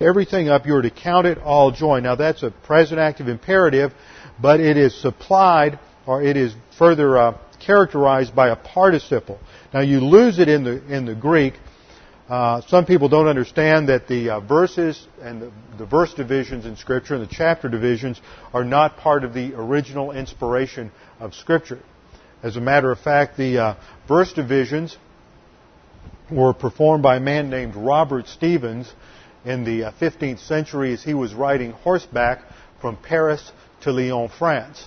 everything up, you're to count it all joy. Now that's a present active imperative, but it is supplied, or it is further uh, characterized by a participle. Now you lose it in the, in the Greek. Uh, some people don't understand that the uh, verses and the, the, verse divisions in Scripture and the chapter divisions are not part of the original inspiration of Scripture. As a matter of fact, the uh, verse divisions were performed by a man named Robert Stevens in the 15th uh, century as he was riding horseback from Paris to Lyon, France.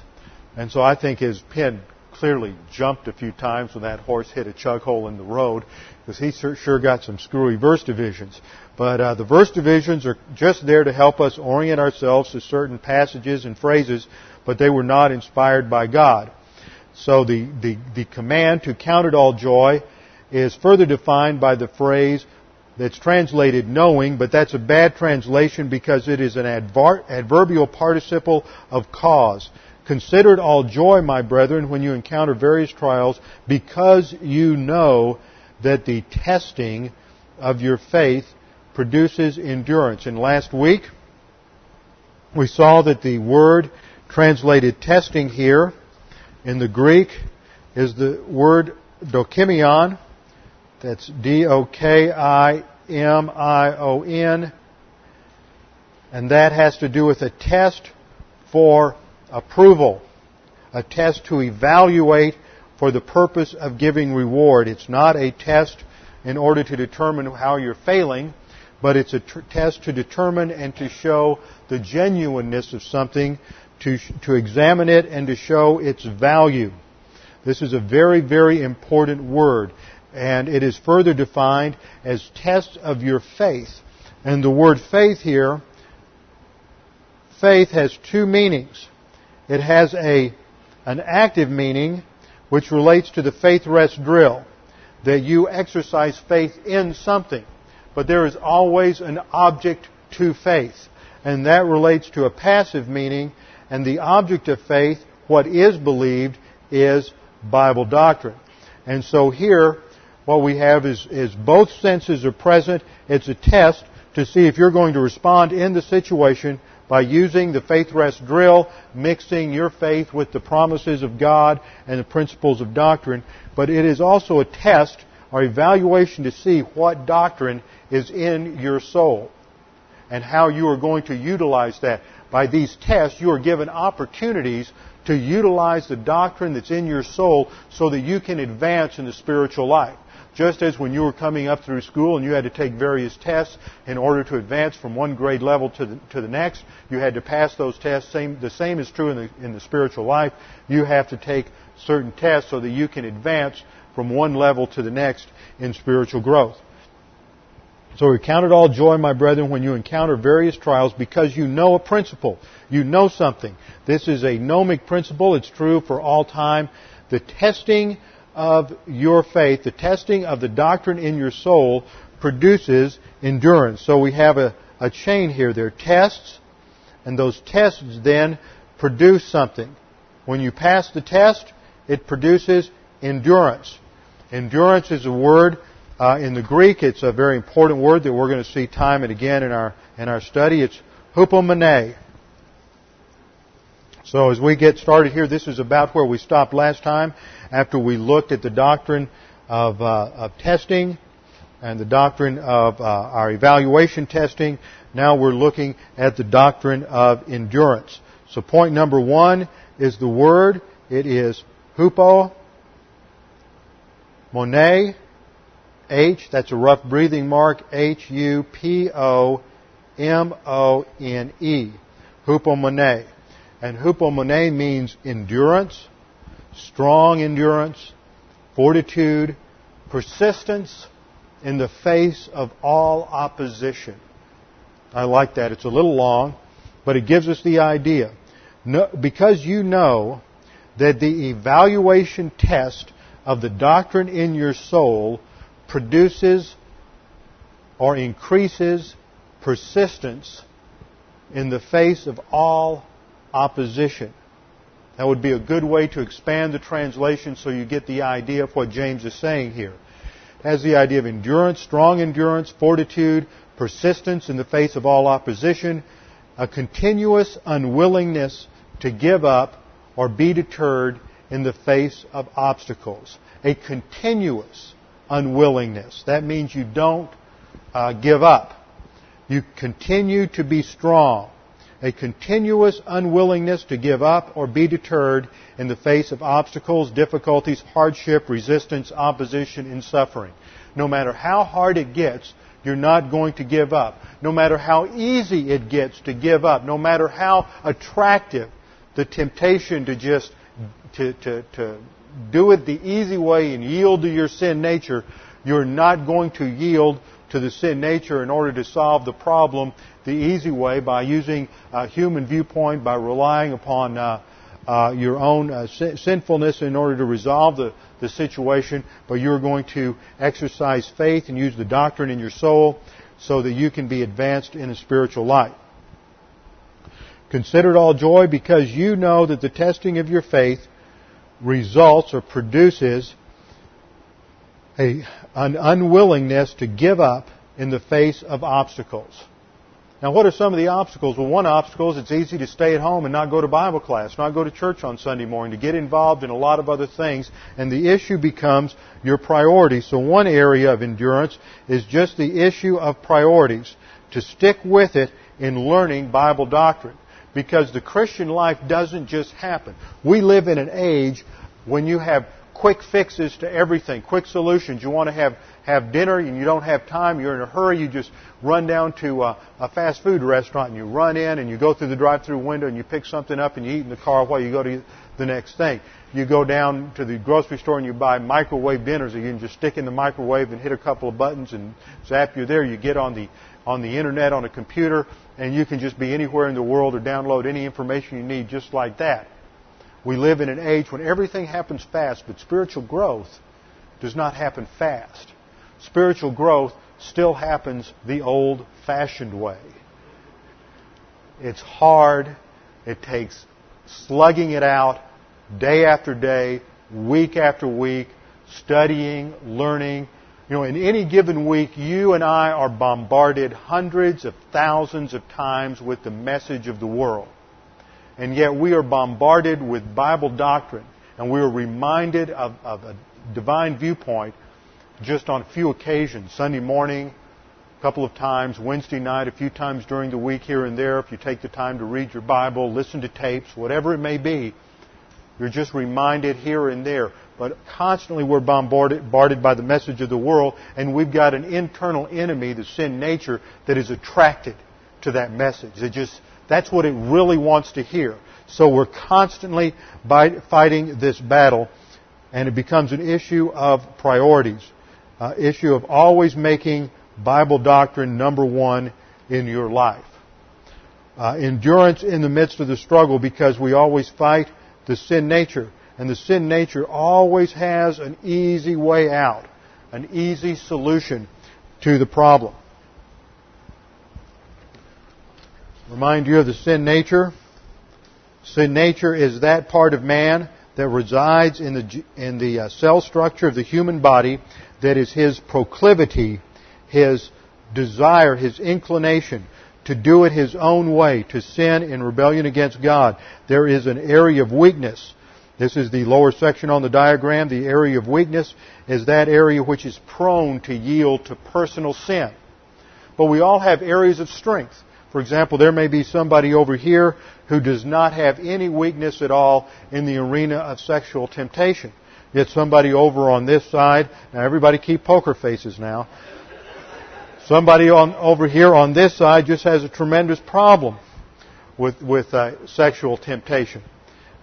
And so I think his pen clearly jumped a few times when that horse hit a chug hole in the road because he sure got some screwy verse divisions. But uh, the verse divisions are just there to help us orient ourselves to certain passages and phrases, but they were not inspired by God. So the, the, the command to count it all joy is further defined by the phrase that's translated knowing, but that's a bad translation because it is an adver- adverbial participle of cause. Consider it all joy, my brethren, when you encounter various trials, because you know that the testing of your faith produces endurance. And last week, we saw that the word translated testing here in the Greek is the word dokimion. That's D-O-K-I-M-I-O-N. And that has to do with a test for approval. A test to evaluate for the purpose of giving reward. It's not a test in order to determine how you're failing, but it's a test to determine and to show the genuineness of something to, to examine it and to show its value. This is a very, very important word. And it is further defined as test of your faith. And the word faith here, faith has two meanings. It has a, an active meaning, which relates to the faith rest drill, that you exercise faith in something. But there is always an object to faith. And that relates to a passive meaning and the object of faith, what is believed, is Bible doctrine. And so here, what we have is, is both senses are present. It's a test to see if you're going to respond in the situation by using the faith rest drill, mixing your faith with the promises of God and the principles of doctrine. But it is also a test or evaluation to see what doctrine is in your soul and how you are going to utilize that by these tests, you are given opportunities to utilize the doctrine that's in your soul so that you can advance in the spiritual life. Just as when you were coming up through school and you had to take various tests in order to advance from one grade level to the, to the next, you had to pass those tests. Same, the same is true in the, in the spiritual life. You have to take certain tests so that you can advance from one level to the next in spiritual growth. So we count it all joy, my brethren, when you encounter various trials because you know a principle. You know something. This is a gnomic principle. It's true for all time. The testing of your faith, the testing of the doctrine in your soul produces endurance. So we have a, a chain here. There are tests, and those tests then produce something. When you pass the test, it produces endurance. Endurance is a word uh, in the Greek, it's a very important word that we're going to see time and again in our in our study. It's hupomone. So as we get started here, this is about where we stopped last time after we looked at the doctrine of, uh, of testing and the doctrine of uh, our evaluation testing. Now we're looking at the doctrine of endurance. So point number one is the word. It is hupo, mone, H, that's a rough breathing mark, H-U-P-O-M-O-N-E. Hupomone. And hupomone means endurance, strong endurance, fortitude, persistence in the face of all opposition. I like that. It's a little long, but it gives us the idea. No, because you know that the evaluation test of the doctrine in your soul produces or increases persistence in the face of all opposition. That would be a good way to expand the translation so you get the idea of what James is saying here. It has the idea of endurance, strong endurance, fortitude, persistence in the face of all opposition, a continuous unwillingness to give up or be deterred in the face of obstacles. A continuous unwillingness. That means you don't uh, give up. You continue to be strong. A continuous unwillingness to give up or be deterred in the face of obstacles, difficulties, hardship, resistance, opposition, and suffering. No matter how hard it gets, you're not going to give up. No matter how easy it gets to give up, no matter how attractive the temptation to just to, to, to do it the easy way and yield to your sin nature, you're not going to yield to the sin nature in order to solve the problem the easy way by using a human viewpoint, by relying upon uh, uh, your own uh, sinfulness in order to resolve the, the situation, but you're going to exercise faith and use the doctrine in your soul so that you can be advanced in a spiritual life. Consider it all joy because you know that the testing of your faith results or produces a, an unwillingness to give up in the face of obstacles. Now, what are some of the obstacles? Well, one obstacle is it's easy to stay at home and not go to Bible class, not go to church on Sunday morning, to get involved in a lot of other things, and the issue becomes your priorities. So one area of endurance is just the issue of priorities, to stick with it in learning Bible doctrine. Because the Christian life doesn't just happen. We live in an age when you have quick fixes to everything, quick solutions. You want to have, have dinner and you don't have time, you're in a hurry, you just run down to a, a fast food restaurant and you run in and you go through the drive-through window and you pick something up and you eat in the car while you go to the next thing. You go down to the grocery store and you buy microwave dinners that you can just stick in the microwave and hit a couple of buttons and zap you're there. You get on the on the internet on a computer and you can just be anywhere in the world or download any information you need just like that. We live in an age when everything happens fast, but spiritual growth does not happen fast. Spiritual growth still happens the old fashioned way. It's hard. It takes slugging it out day after day, week after week, studying, learning. You know, in any given week, you and I are bombarded hundreds of thousands of times with the message of the world and yet we are bombarded with Bible doctrine, and we are reminded of, of a divine viewpoint just on a few occasions. Sunday morning, a couple of times, Wednesday night, a few times during the week here and there, if you take the time to read your Bible, listen to tapes, whatever it may be, you're just reminded here and there. But constantly we're bombarded, bombarded by the message of the world, and we've got an internal enemy, the sin nature, that is attracted to that message. It just that's what it really wants to hear. So we're constantly fighting this battle, and it becomes an issue of priorities, uh, issue of always making Bible doctrine number one in your life. Uh, endurance in the midst of the struggle because we always fight the sin nature. And the sin nature always has an easy way out, an easy solution to the problem. Remind you of the sin nature. Sin nature is that part of man that resides in the, in the uh, cell structure of the human body that is his proclivity, his desire, his inclination to do it his own way, to sin in rebellion against God. There is an area of weakness. This is the lower section on the diagram. The area of weakness is that area which is prone to yield to personal sin. But we all have areas of strength. For example, there may be somebody over here who does not have any weakness at all in the arena of sexual temptation. Yet somebody over on this side, now everybody keep poker faces now. Somebody on, over here on this side just has a tremendous problem with, with uh, sexual temptation.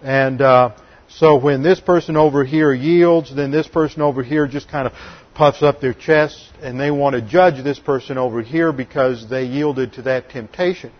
And uh, so when this person over here yields, then this person over here just kind of puffs up their chest and they want to judge this person over here because they yielded to that temptation.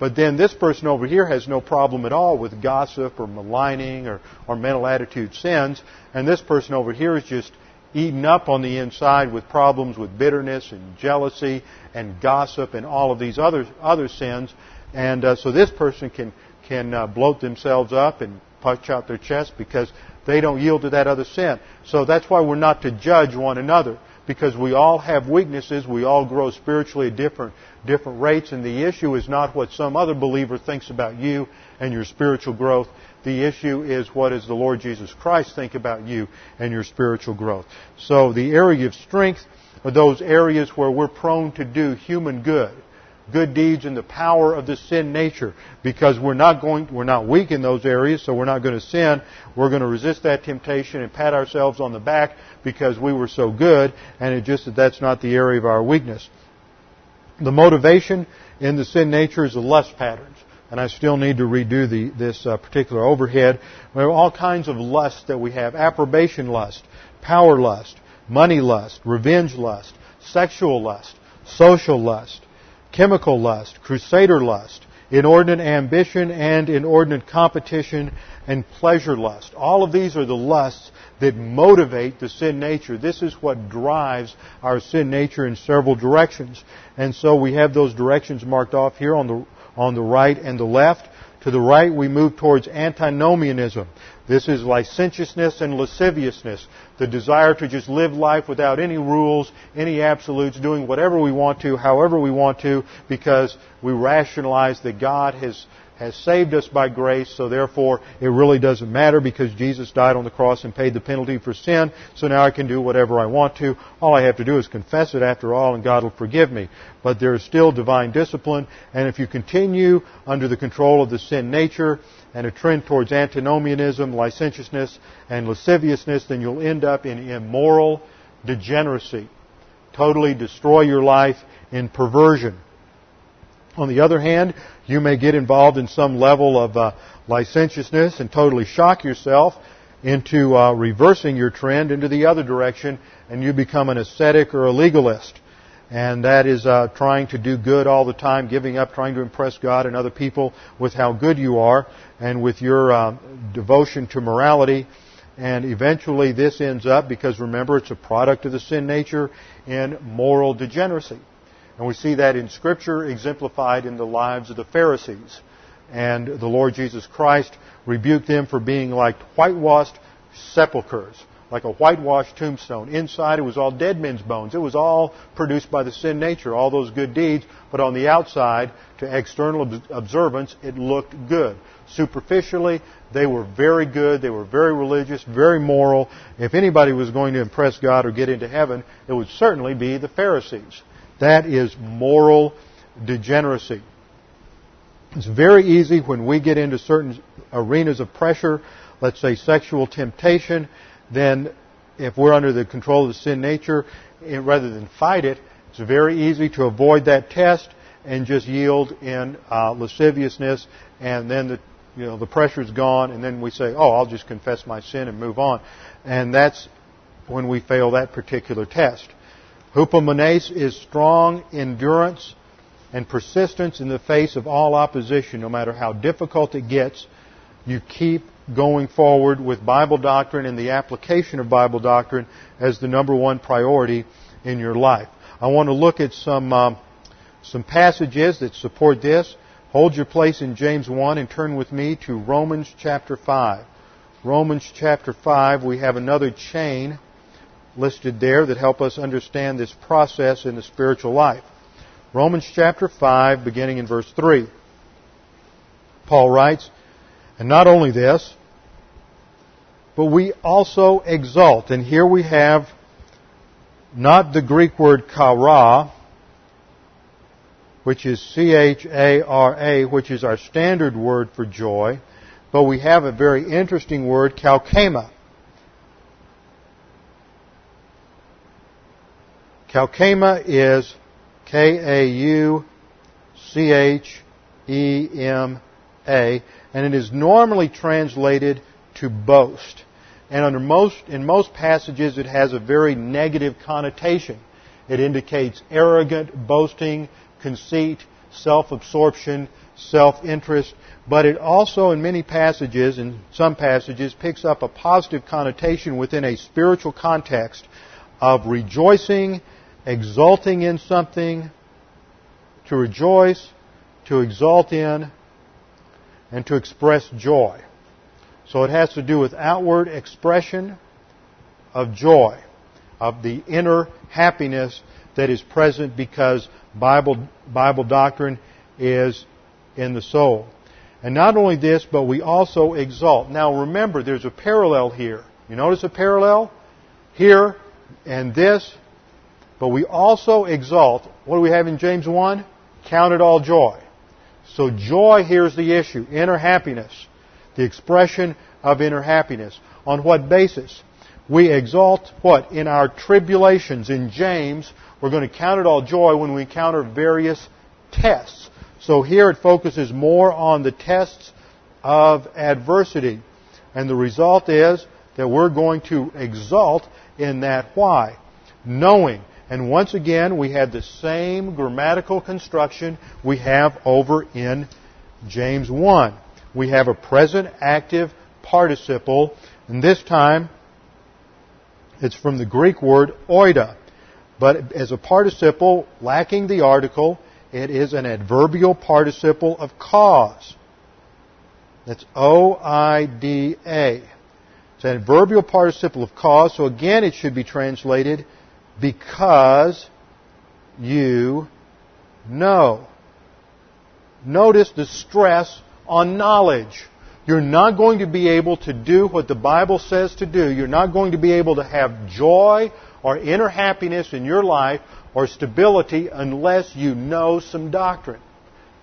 But then this person over here has no problem at all with gossip or maligning or, or mental attitude sins. And this person over here is just eaten up on the inside with problems with bitterness and jealousy and gossip and all of these other, other sins. And uh, so this person can, can uh, bloat themselves up and punch out their chest because they don't yield to that other sin. So that's why we're not to judge one another. because we all have weaknesses. We all grow spiritually at different, different rates. And the issue is not what some other believer thinks about you and your spiritual growth. The issue is what does the Lord Jesus Christ think about you and your spiritual growth. So the area of strength are those areas where we're prone to do human good good deeds and the power of the sin nature because we're not going we're not weak in those areas so we're not going to sin we're going to resist that temptation and pat ourselves on the back because we were so good and it just that that's not the area of our weakness the motivation in the sin nature is the lust patterns and I still need to redo the, this uh, particular overhead. We have all kinds of lusts that we have. Approbation lust, power lust, money lust, revenge lust, sexual lust, social lust, chemical lust, crusader lust, inordinate ambition and inordinate competition and pleasure lust. All of these are the lusts that motivate the sin nature. This is what drives our sin nature in several directions. And so we have those directions marked off here on the, on the right and the left. To the right, we move towards antinomianism. This is licentiousness and lasciviousness, the desire to just live life without any rules, any absolutes, doing whatever we want to, however we want to, because we rationalize that God has has saved us by grace, so therefore it really doesn't matter because Jesus died on the cross and paid the penalty for sin, so now I can do whatever I want to. All I have to do is confess it after all and God will forgive me. But there is still divine discipline, and if you continue under the control of the sin nature and a trend towards antinomianism, licentiousness, and lasciviousness, then you'll end up in immoral degeneracy. Totally destroy your life in perversion. On the other hand, you may get involved in some level of uh, licentiousness and totally shock yourself into uh, reversing your trend into the other direction, and you become an ascetic or a legalist. And that is uh, trying to do good all the time, giving up, trying to impress God and other people with how good you are and with your uh, devotion to morality. And eventually this ends up, because remember, it's a product of the sin nature, in moral degeneracy. And we see that in Scripture exemplified in the lives of the Pharisees. And the Lord Jesus Christ rebuked them for being like whitewashed sepulchres, like a whitewashed tombstone. Inside it was all dead men's bones. It was all produced by the sin nature, all those good deeds, but on the outside, to external observance, it looked good. Superficially, they were very good, they were very religious, very moral. If anybody was going to impress God or get into heaven, it would certainly be the Pharisees. That is moral degeneracy. It's very easy when we get into certain arenas of pressure, let's say sexual temptation, then if we're under the control of the sin nature, eh, rather than fight it, it's very easy to avoid that test and just yield in uh, lasciviousness, and then the you know the pressure's gone, and then we say, "Oh, I'll just confess my sin and move on," and that's when we fail that particular test. Hupomone is strong endurance and persistence in the face of all opposition, no matter how difficult it gets. You keep going forward with Bible doctrine and the application of Bible doctrine as the number one priority in your life. I want to look at some um, some passages that support this. Hold your place in James 1 and turn with me to Romans chapter 5. Romans chapter 5, we have another chain listed there that help us understand this process in the spiritual life. Romans chapter 5, beginning in verse 3. Paul writes, And not only this, but we also exult. And here we have not the Greek word chara, which is C-H-A-R-A, which is our standard word for joy, but we have a very interesting word, kauchema, Kauchema is K-A-U-C-H-E-M-A, and it is normally translated to boast. And under most, in most passages, it has a very negative connotation. It indicates arrogant, boasting, conceit, self-absorption, self-interest, but it also, in many passages, in some passages, picks up a positive connotation within a spiritual context of rejoicing exulting in something, to rejoice, to exult in, and to express joy. So it has to do with outward expression of joy. of the inner happiness that is present because Bible, Bible doctrine is in the soul. And not only this, but we also exalt. Now remember, there's a parallel here. You notice a parallel? Here and this. But we also exalt. What do we have in James 1? Count it all joy. So joy here is the issue. Inner happiness. The expression of inner happiness. On what basis? We exalt what? In our tribulations. In James, we're going to count it all joy when we encounter various tests. So here it focuses more on the tests of adversity. And the result is that we're going to exalt in that why? Knowing. And once again, we had the same grammatical construction we have over in James 1. We have a present active participle, and this time it's from the Greek word oida. But as a participle lacking the article, it is an adverbial participle of cause. That's O-I-D-A. It's an adverbial participle of cause, so again it should be translated because you know. Notice the stress on knowledge. You're not going to be able to do what the Bible says to do. You're not going to be able to have joy or inner happiness in your life or stability unless you know some doctrine.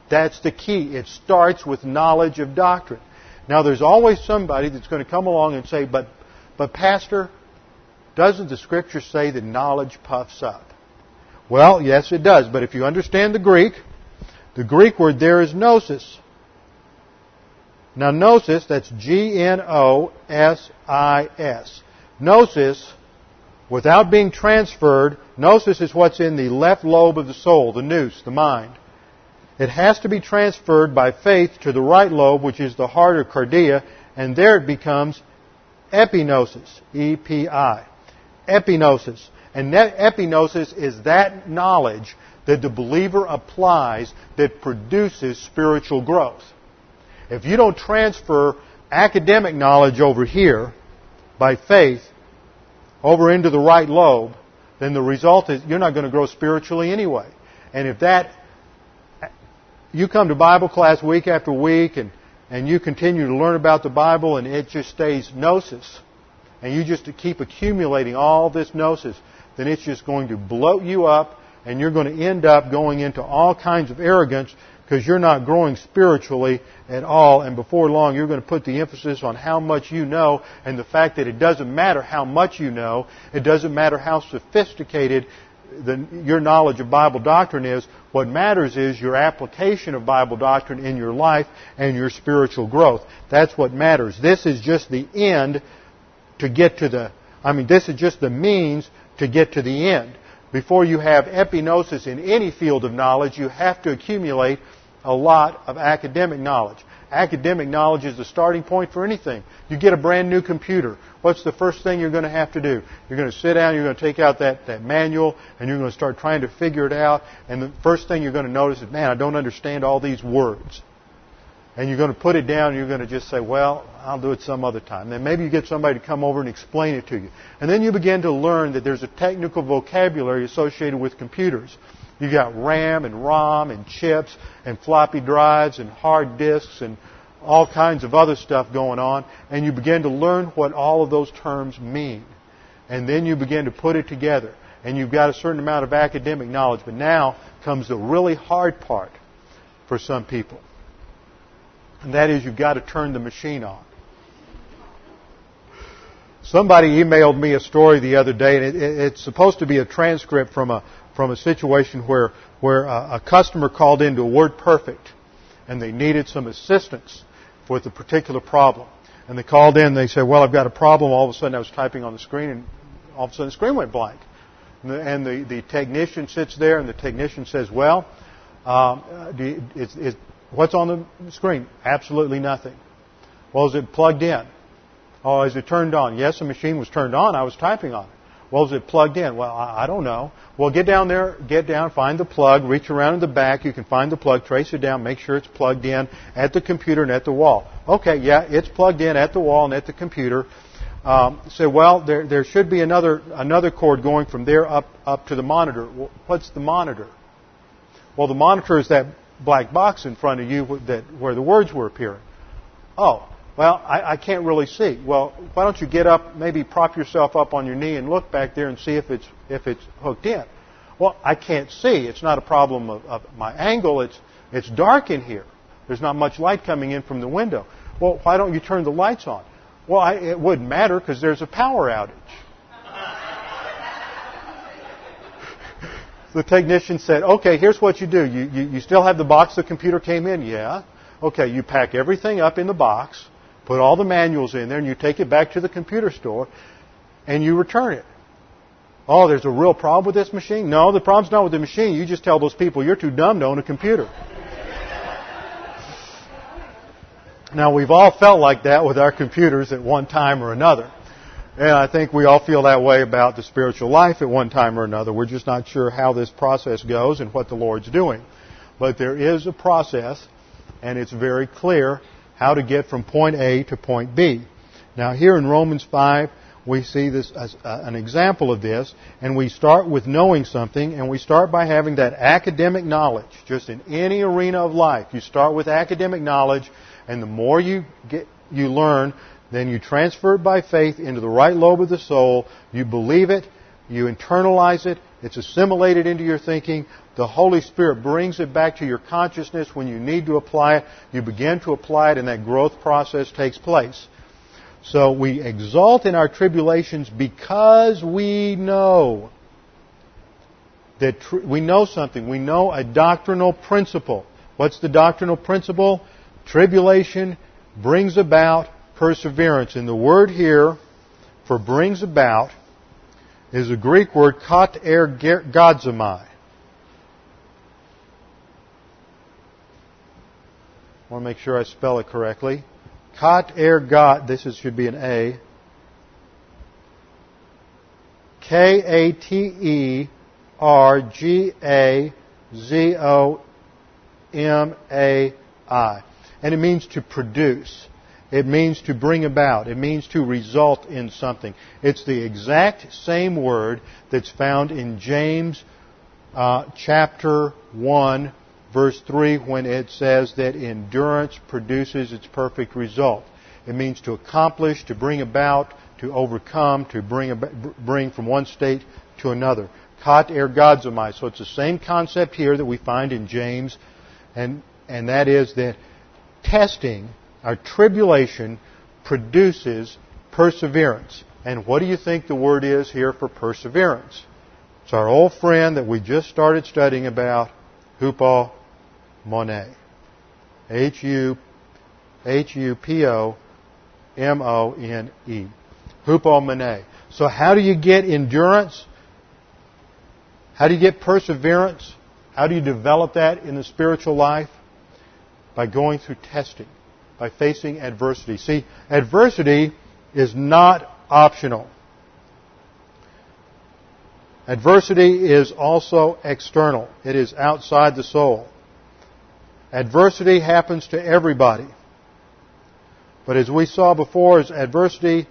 That's the key. It starts with knowledge of doctrine. Now there's always somebody that's going to come along and say, but, but pastor, doesn't the scripture say that knowledge puffs up? Well, yes it does, but if you understand the Greek, the Greek word there is gnosis. Now gnosis, that's G-N-O-S-I-S. Gnosis without being transferred, gnosis is what's in the left lobe of the soul, the nous, the mind. It has to be transferred by faith to the right lobe, which is the heart or cardia, and there it becomes epignosis, E-P-I. Epignosis. And epignosis is that knowledge that the believer applies that produces spiritual growth. If you don't transfer academic knowledge over here by faith, over into the right lobe, then the result is you're not going to grow spiritually anyway. And if that, you come to Bible class week after week and, and you continue to learn about the Bible and it just stays gnosis, and you just keep accumulating all this gnosis, then it's just going to bloat you up and you're going to end up going into all kinds of arrogance because you're not growing spiritually at all, and before long you're going to put the emphasis on how much you know and the fact that it doesn't matter how much you know, it doesn't matter how sophisticated the, your knowledge of Bible doctrine is. What matters is your application of Bible doctrine in your life and your spiritual growth. That's what matters. This is just the end to get to the, I mean, this is just the means to get to the end. Before you have epignosis in any field of knowledge, you have to accumulate a lot of academic knowledge. Academic knowledge is the starting point for anything. You get a brand new computer. What's the first thing you're going to have to do? You're going to sit down, you're going to take out that, that manual, and you're going to start trying to figure it out. And the first thing you're going to notice is, man, I don't understand all these words. And you're going to put it down and you're going to just say, well, I'll do it some other time. Then maybe you get somebody to come over and explain it to you. And then you begin to learn that there's a technical vocabulary associated with computers. You've got RAM and ROM and chips and floppy drives and hard disks and all kinds of other stuff going on, and you begin to learn what all of those terms mean. And then you begin to put it together. And you've got a certain amount of academic knowledge, but now comes the really hard part for some people. And that is you've got to turn the machine on. Somebody emailed me a story the other day, and it, it, it's supposed to be a transcript from a from a situation where, where a, a customer called into WordPerfect and they needed some assistance with a particular problem. And they called in and they said, well, I've got a problem. All of a sudden I was typing on the screen and all of a sudden the screen went blank. And the, and the, the technician sits there and the technician says, well, um, you, is, what's on the screen? Absolutely nothing. Well, is it plugged in? Oh, is it turned on? Yes, the machine was turned on. I was typing on it. Well, is it plugged in? Well, I don't know. Well, get down there, get down, find the plug, reach around in the back. You can find the plug, trace it down, make sure it's plugged in at the computer and at the wall. Okay, yeah, it's plugged in at the wall and at the computer. um, say, well, there, there should be another, another cord going from there up, up to the monitor. What's the monitor? Well, the monitor is that black box in front of you that, where the words were appearing. Oh, well, I, I can't really see. Well, why don't you get up, maybe prop yourself up on your knee and look back there and see if it's, if it's hooked in. Well, I can't see. It's not a problem of, of my angle. It's, it's dark in here. There's not much light coming in from the window. Well, why don't you turn the lights on? Well, I, it wouldn't matter because there's a power outage. The technician said, okay, here's what you do. You, you, you still have the box the computer came in? Yeah. Okay, you pack everything up in the box, put all the manuals in there, and you take it back to the computer store, and you return it. Oh, there's a real problem with this machine? No, the problem's not with the machine. You just tell those people you're too dumb to own a computer. now, we've all felt like that with our computers at one time or another. And I think we all feel that way about the spiritual life at one time or another. We're just not sure how this process goes and what the Lord's doing. But there is a process, and it's very clear how to get from point A to point B. Now, here in Romans 5, we see this as uh, an example of this, and we start with knowing something, and we start by having that academic knowledge. Just in any arena of life, you start with academic knowledge, and the more you get, you learn, then you transfer it by faith into the right lobe of the soul. You believe it, you internalize it, it's assimilated into your thinking. The Holy Spirit brings it back to your consciousness when you need to apply it. You begin to apply it, and that growth process takes place. So we exult in our tribulations because we know that tr- we know something. We know a doctrinal principle. What's the doctrinal principle? Tribulation brings about perseverance. And the word here for brings about is a Greek word kat er godzomai. I want to make sure I spell it correctly. Kat er God, this is, should be an A. K A T E R G A Z O M A I. And it means to produce. It means to bring about. It means to result in something. It's the exact same word that's found in James uh, chapter 1, verse 3 when it says that endurance produces its perfect result. It means to accomplish, to bring about, to overcome, to bring, about, bring from one state to another. Katergazomai. So it's the same concept here that we find in James, and, and that is that testing, our tribulation, produces perseverance. And what do you think the word is here for perseverance? It's our old friend that we just started studying about, hupo mone. Hupomone. So how do you get endurance? How do you get perseverance? How do you develop that in the spiritual life? By going through testing, by facing adversity. See, adversity is not optional. Adversity is also external. It is outside the soul. Adversity happens to everybody. But as we saw before, as adversity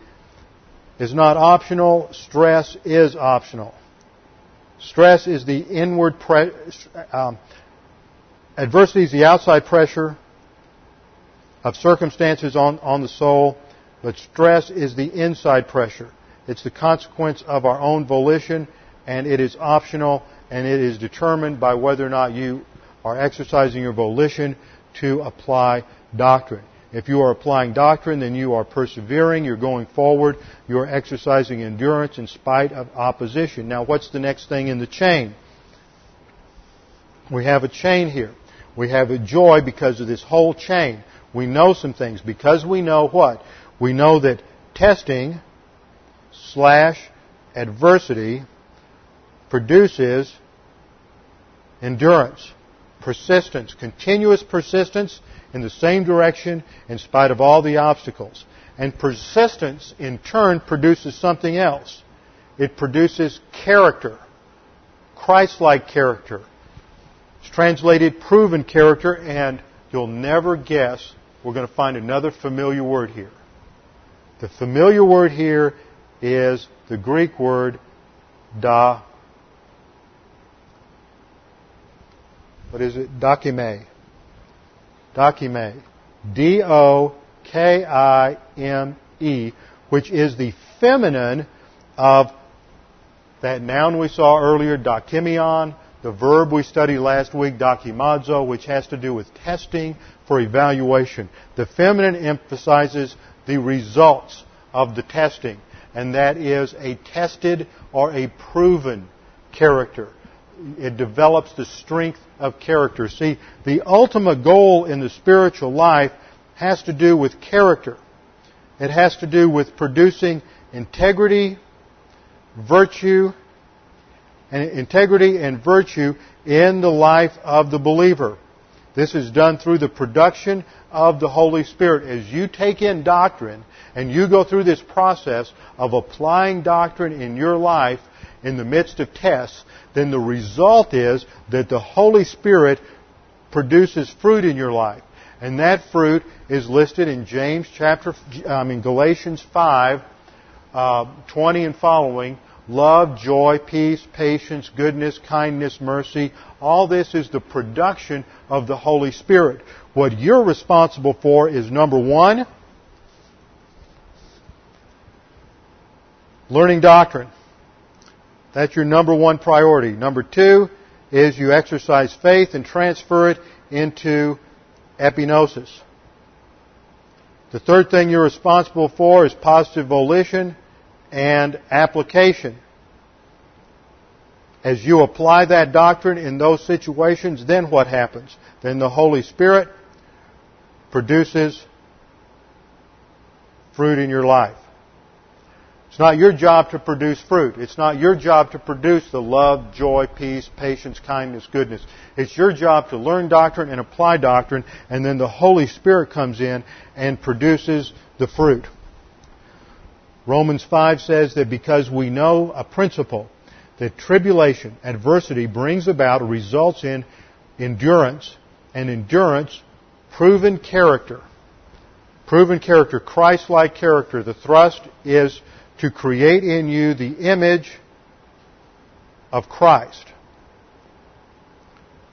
is not optional, stress is optional. Stress is the inward pre- um, adversity is the outside pressure of circumstances on, on the soul, but stress is the inside pressure. It's the consequence of our own volition, and it is optional, and it is determined by whether or not you are exercising your volition to apply doctrine. If you are applying doctrine, then you are persevering, you're going forward, you're exercising endurance in spite of opposition. Now, what's the next thing in the chain? We have a chain here. We have a joy because of this whole chain. We know some things. Because we know what? We know that testing slash adversity produces endurance persistence, continuous persistence in the same direction in spite of all the obstacles. And persistence, in turn, produces something else. It produces character, Christ-like character. It's translated proven character, and you'll never guess we're going to find another familiar word here. The familiar word here is the Greek word da. What is it? Dokime. Dokime. D-O-K-I-M-E, which is the feminine of that noun we saw earlier, dokimion, the verb we studied last week, dokimazo, which has to do with testing for evaluation. The feminine emphasizes the results of the testing, and that is a tested or a proven character. It develops the strength of character. See, the ultimate goal in the spiritual life has to do with character. It has to do with producing integrity, virtue, and integrity and virtue in the life of the believer. This is done through the production of the Holy Spirit. As you take in doctrine and you go through this process of applying doctrine in your life in the midst of tests, then the result is that the Holy Spirit produces fruit in your life. And that fruit is listed in James chapter, I mean Galatians 5, uh, 20 and following. Love, joy, peace, patience, goodness, kindness, mercy. All this is the production of the Holy Spirit. What you're responsible for is number one, learning doctrine. That's your number one priority. Number two is you exercise faith and transfer it into epignosis. The third thing you're responsible for is positive volition and application. As you apply that doctrine in those situations, then what happens? Then the Holy Spirit produces fruit in your life. It's not your job to produce fruit. It's not your job to produce the love, joy, peace, patience, kindness, goodness. It's your job to learn doctrine and apply doctrine, and then the Holy Spirit comes in and produces the fruit. Romans 5 says that because we know a principle, that tribulation, adversity brings about results in endurance, and endurance, proven character. Proven character, Christ-like character. The thrust is to create in you the image of Christ.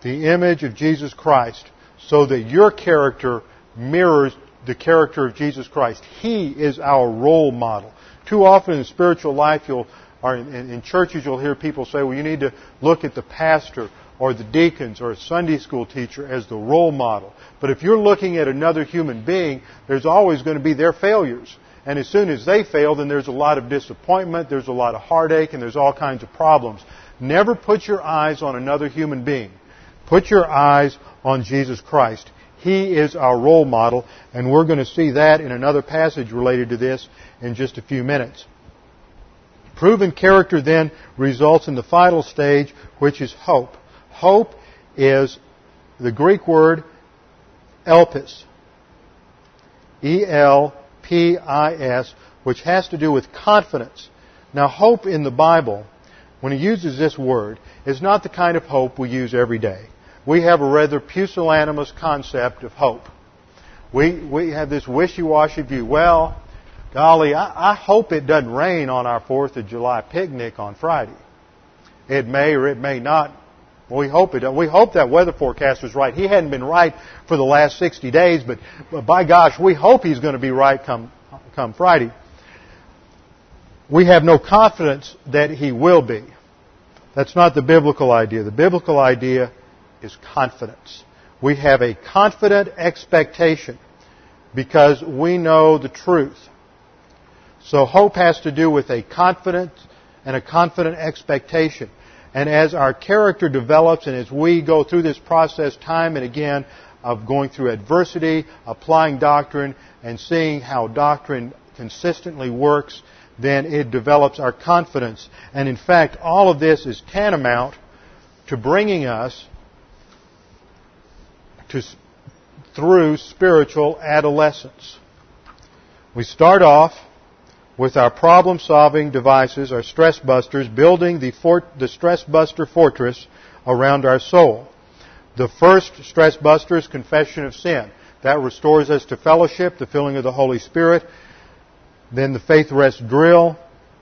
The image of Jesus Christ so that your character mirrors the character of Jesus Christ. He is our role model. Too often in spiritual life, you'll, or in, in, churches, you'll hear people say, well, you need to look at the pastor or the deacons or a Sunday school teacher as the role model. But if you're looking at another human being, there's always going to be their failures. And as soon as they fail, then there's a lot of disappointment, there's a lot of heartache, and there's all kinds of problems. Never put your eyes on another human being. Put your eyes on Jesus Christ. He is our role model, and we're going to see that in another passage related to this in just a few minutes. Proven character then results in the final stage, which is hope. Hope is the Greek word elpis. E-L P-I-S, which has to do with confidence. Now, hope in the Bible, when he uses this word, is not the kind of hope we use every day. We have a rather pusillanimous concept of hope. We, we have this wishy-washy view. Well, golly, I, I hope it doesn't rain on our 4th of July picnic on Friday. It may or it may not. We hope it. We hope that weather forecast forecaster's right. He hadn't been right for the last 60 days, but, but by gosh, we hope he's going to be right come come Friday. We have no confidence that he will be. That's not the biblical idea. The biblical idea is confidence. We have a confident expectation because we know the truth. So hope has to do with a confident and a confident expectation. And as our character develops and as we go through this process time and again of going through adversity, applying doctrine, and seeing how doctrine consistently works, then it develops our confidence. And in fact, all of this is tantamount to bringing us to, through spiritual adolescence. We start off with our problem solving devices, our stress busters, building the, fort, the stress buster fortress around our soul. The first stress buster is confession of sin. That restores us to fellowship, the filling of the Holy Spirit. Then the faith rest drill.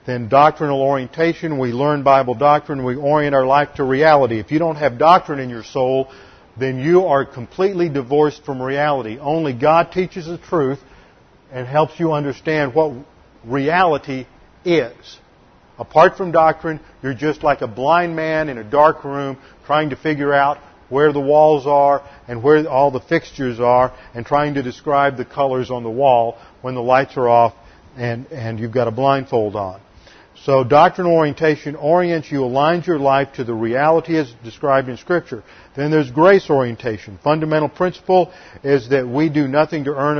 Then doctrinal orientation. We learn Bible doctrine. We orient our life to reality. If you don't have doctrine in your soul, then you are completely divorced from reality. Only God teaches the truth and helps you understand what reality is. Apart from doctrine, you're just like a blind man in a dark room trying to figure out where the walls are and where all the fixtures are and trying to describe the colors on the wall when the lights are off and, and you've got a blindfold on. So doctrinal orientation orients you, aligns your life to the reality as described in Scripture. Then there's grace orientation. Fundamental principle is that we do nothing to earn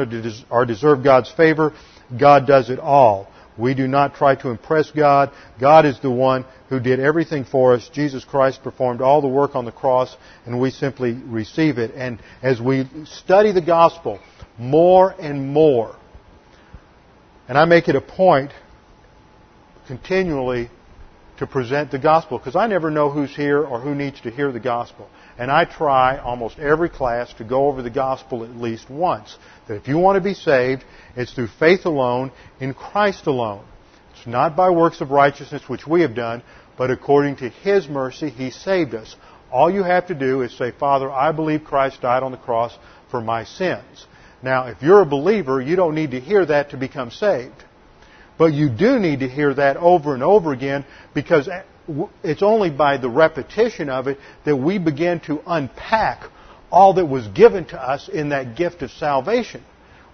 or deserve God's favor. God does it all. We do not try to impress God. God is the one who did everything for us. Jesus Christ performed all the work on the cross, and we simply receive it. And as we study the gospel more and more, and I make it a point continually to present the gospel because I never know who's here or who needs to hear the gospel. And I try almost every class to go over the gospel at least once. That if you want to be saved, it's through faith alone, in Christ alone. It's not by works of righteousness which we have done, but according to His mercy, He saved us. All you have to do is say, Father, I believe Christ died on the cross for my sins. Now, if you're a believer, you don't need to hear that to become saved. But you do need to hear that over and over again because it's only by the repetition of it that we begin to unpack all that was given to us in that gift of salvation.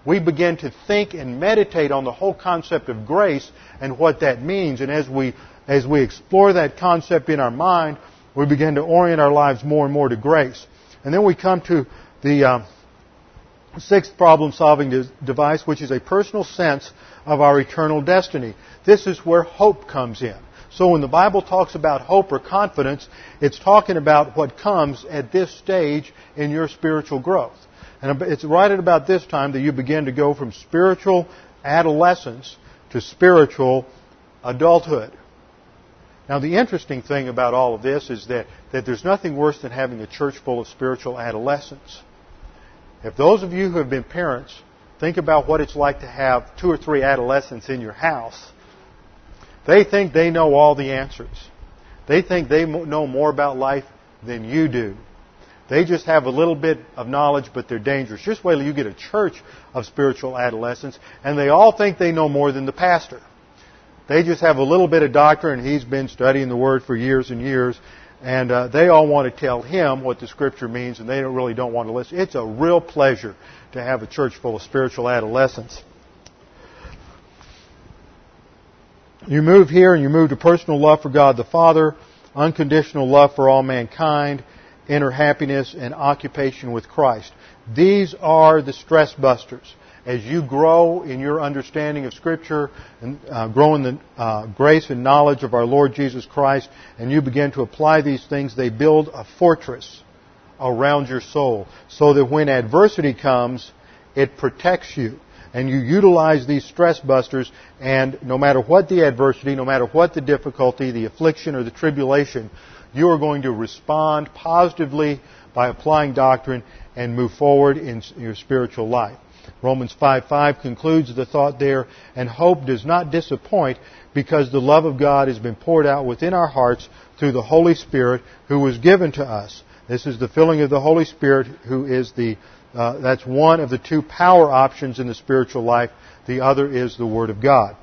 We begin to think and meditate on the whole concept of grace and what that means. And as we, as we explore that concept in our mind, we begin to orient our lives more and more to grace. And then we come to the uh, sixth problem solving device, which is a personal sense of our eternal destiny. This is where hope comes in. So when the Bible talks about hope or confidence, it's talking about what comes at this stage in your spiritual growth. And it's right at about this time that you begin to go from spiritual adolescence to spiritual adulthood. Now the interesting thing about all of this is that, that there's nothing worse than having a church full of spiritual adolescents. If those of you who have been parents think about what it's like to have two or three adolescents in your house, they think they know all the answers. They think they know more about life than you do. They just have a little bit of knowledge, but they're dangerous. Just wait till you get a church of spiritual adolescents, and they all think they know more than the pastor. They just have a little bit of doctrine, and he's been studying the Word for years and years, and uh, they all want to tell him what the Scripture means, and they don't, really don't want to listen. It's a real pleasure to have a church full of spiritual adolescents. You move here and you move to personal love for God the Father, unconditional love for all mankind, inner happiness, and occupation with Christ. These are the stress busters. As you grow in your understanding of Scripture and uh, grow in the uh, grace and knowledge of our Lord Jesus Christ, and you begin to apply these things, they build a fortress around your soul so that when adversity comes, it protects you and you utilize these stress busters, and no matter what the adversity, no matter what the difficulty, the affliction, or the tribulation, you are going to respond positively by applying doctrine and move forward in your spiritual life. Romans 5:5 concludes the thought there, and hope does not disappoint because the love of God has been poured out within our hearts through the Holy Spirit who was given to us. This is the filling of the Holy Spirit who is the uh, that's one of the two power options in the spiritual life. The other is the Word of God.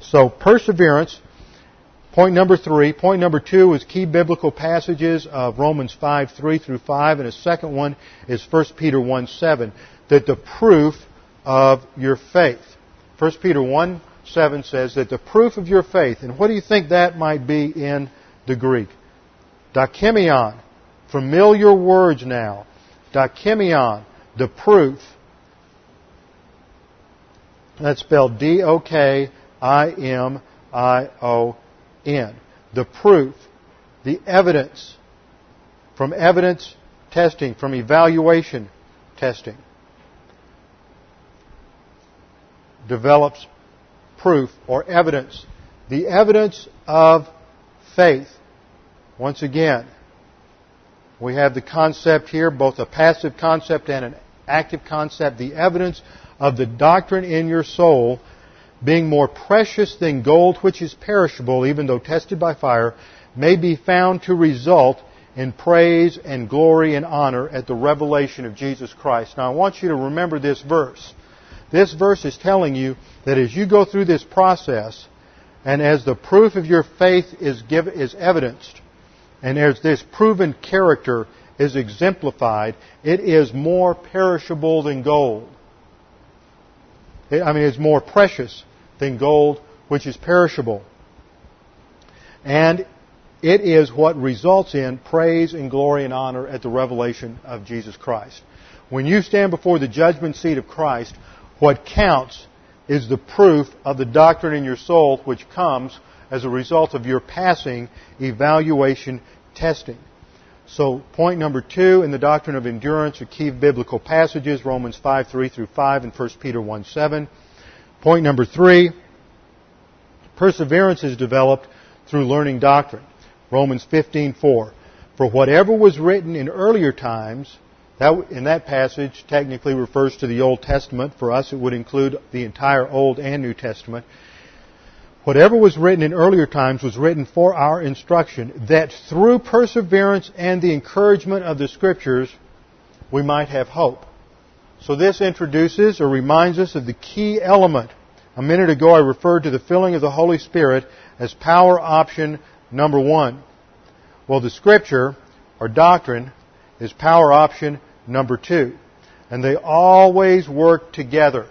So perseverance. Point number three. Point number two is key biblical passages of Romans 5, 3 through 5, and a second one is 1 Peter 1, 7, that the proof of your faith. 1 Peter 1, 7 says that the proof of your faith, and what do you think that might be in the Greek? Dokimion. Familiar words now. Dokimion the proof, that's spelled D O K I M I O N. The proof, the evidence, from evidence testing, from evaluation testing, develops proof or evidence. The evidence of faith. Once again, we have the concept here, both a passive concept and an active concept, the evidence of the doctrine in your soul being more precious than gold which is perishable, even though tested by fire, may be found to result in praise and glory and honor at the revelation of Jesus Christ. Now I want you to remember this verse. This verse is telling you that as you go through this process, and as the proof of your faith is, give, is evidenced, and as this proven character is exemplified, it is more perishable than gold. I mean, it's more precious than gold, which is perishable. And it is what results in praise and glory and honor at the revelation of Jesus Christ. When you stand before the judgment seat of Christ, what counts is the proof of the doctrine in your soul which comes as a result of your passing evaluation testing. So point number two in the doctrine of endurance are key biblical passages, Romans 5, 3 through 5 and 1 Peter 1, 7. Point number three, perseverance is developed through learning doctrine. Romans 15, 4. For whatever was written in earlier times, that, in that passage technically refers to the Old Testament. For us, it would include the entire Old and New Testament. Whatever was written in earlier times was written for our instruction, that through perseverance and the encouragement of the Scriptures, we might have hope. So this introduces or reminds us of the key element. A minute ago I referred to the filling of the Holy Spirit as power option number one. Well, the Scripture, or doctrine, is power option number two. And they always work together.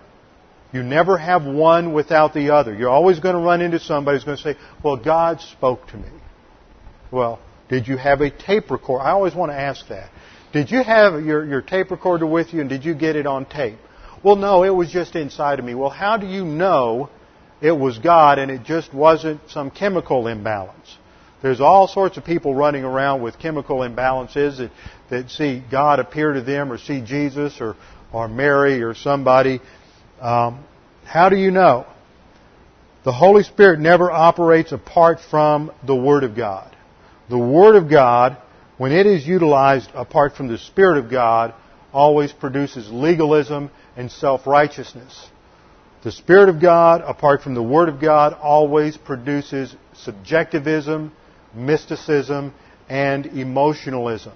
You never have one without the other. You're always going to run into somebody who's going to say, well, God spoke to me. Well, did you have a tape recorder? I always want to ask that. Did you have your, your tape recorder with you and did you get it on tape? Well, no, it was just inside of me. Well, how do you know it was God and it just wasn't some chemical imbalance? There's all sorts of people running around with chemical imbalances that, that see God appear to them or see Jesus or, or Mary or somebody um, how do you know? The Holy Spirit never operates apart from the Word of God. The Word of God, when it is utilized apart from the Spirit of God, always produces legalism and self-righteousness. The Spirit of God, apart from the Word of God, always produces subjectivism, mysticism, and emotionalism.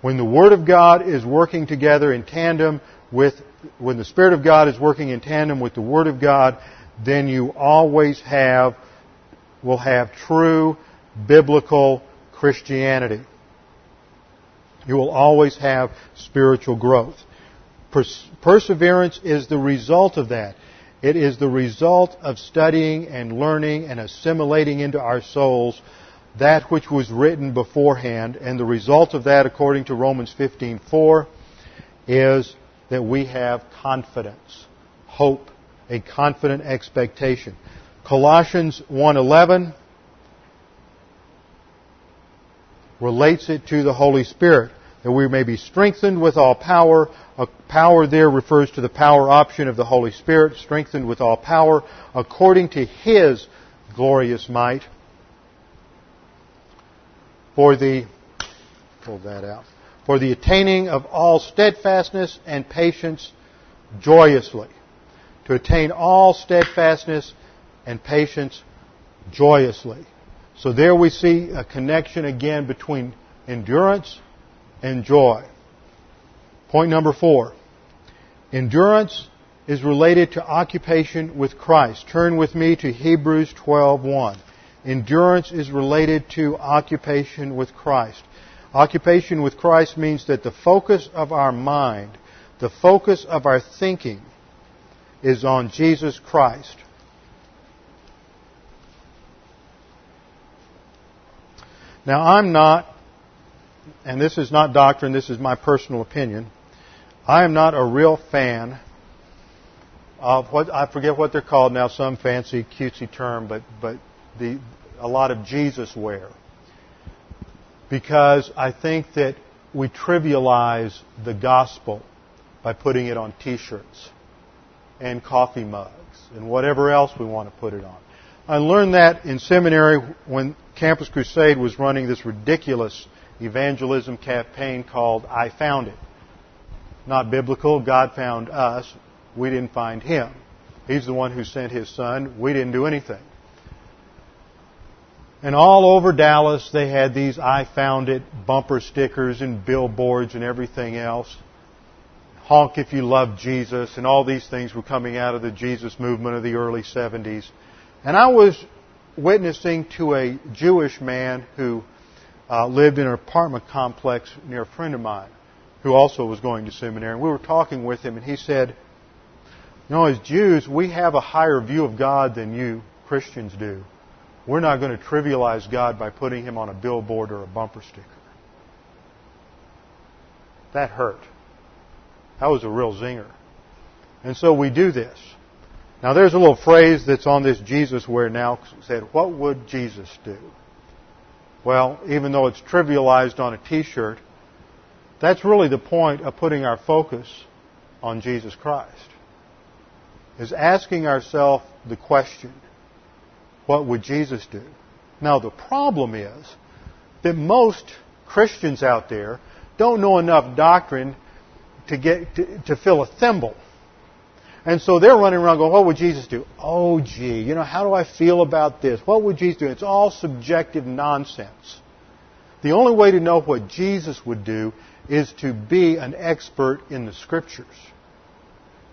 When the Word of God is working together in tandem with when the Spirit of God is working in tandem with the Word of God, then you always have, will have true biblical Christianity. You will always have spiritual growth. Perseverance is the result of that. It is the result of studying and learning and assimilating into our souls that which was written beforehand, and the result of that, according to Romans 15:4, is that we have confidence, hope, a confident expectation. Colossians 1:11 relates it to the Holy Spirit that we may be strengthened with all power. A power there refers to the power option of the Holy Spirit, strengthened with all power according to His glorious might. For the, pull that out for the attaining of all steadfastness and patience joyously. To attain all steadfastness and patience joyously. So there we see a connection again between endurance and joy. Point number four. Endurance is related to occupation with Christ. Turn with me to Hebrews 12:1. Endurance is related to occupation with Christ. Occupation with Christ means that the focus of our mind, the focus of our thinking, is on Jesus Christ. Now, I'm not, and this is not doctrine, this is my personal opinion, I am not a real fan of what, I forget what they're called now, some fancy, cutesy term, but, but the, a lot of Jesus wear because I think that we trivialize the gospel by putting it on t-shirts and coffee mugs and whatever else we want to put it on. I learned that in seminary when Campus Crusade was running this ridiculous evangelism campaign called I Found It. Not biblical, God found us, we didn't find Him. He's the one who sent His Son. We didn't do anything. And all over Dallas, they had these I found it bumper stickers and billboards and everything else. Honk if you love Jesus, and all these things were coming out of the Jesus movement of the early 70s. And I was witnessing to a Jewish man who uh, lived in an apartment complex near a friend of mine who also was going to seminary. And we were talking with him, and he said, You know, as Jews, we have a higher view of God than you Christians do. We're not going to trivialize God by putting him on a billboard or a bumper sticker. That hurt. That was a real zinger. And so we do this. Now there's a little phrase that's on this Jesus wear now said, what would Jesus do? Well, even though it's trivialized on a t-shirt, that's really the point of putting our focus on Jesus Christ. Is asking ourselves the question, what would Jesus do? Now the problem is that most Christians out there don't know enough doctrine to get to, to fill a thimble. And so they're running around going, what would Jesus do? Oh gee, you know, how do I feel about this? What would Jesus do? It's all subjective nonsense. The only way to know what Jesus would do is to be an expert in the Scriptures.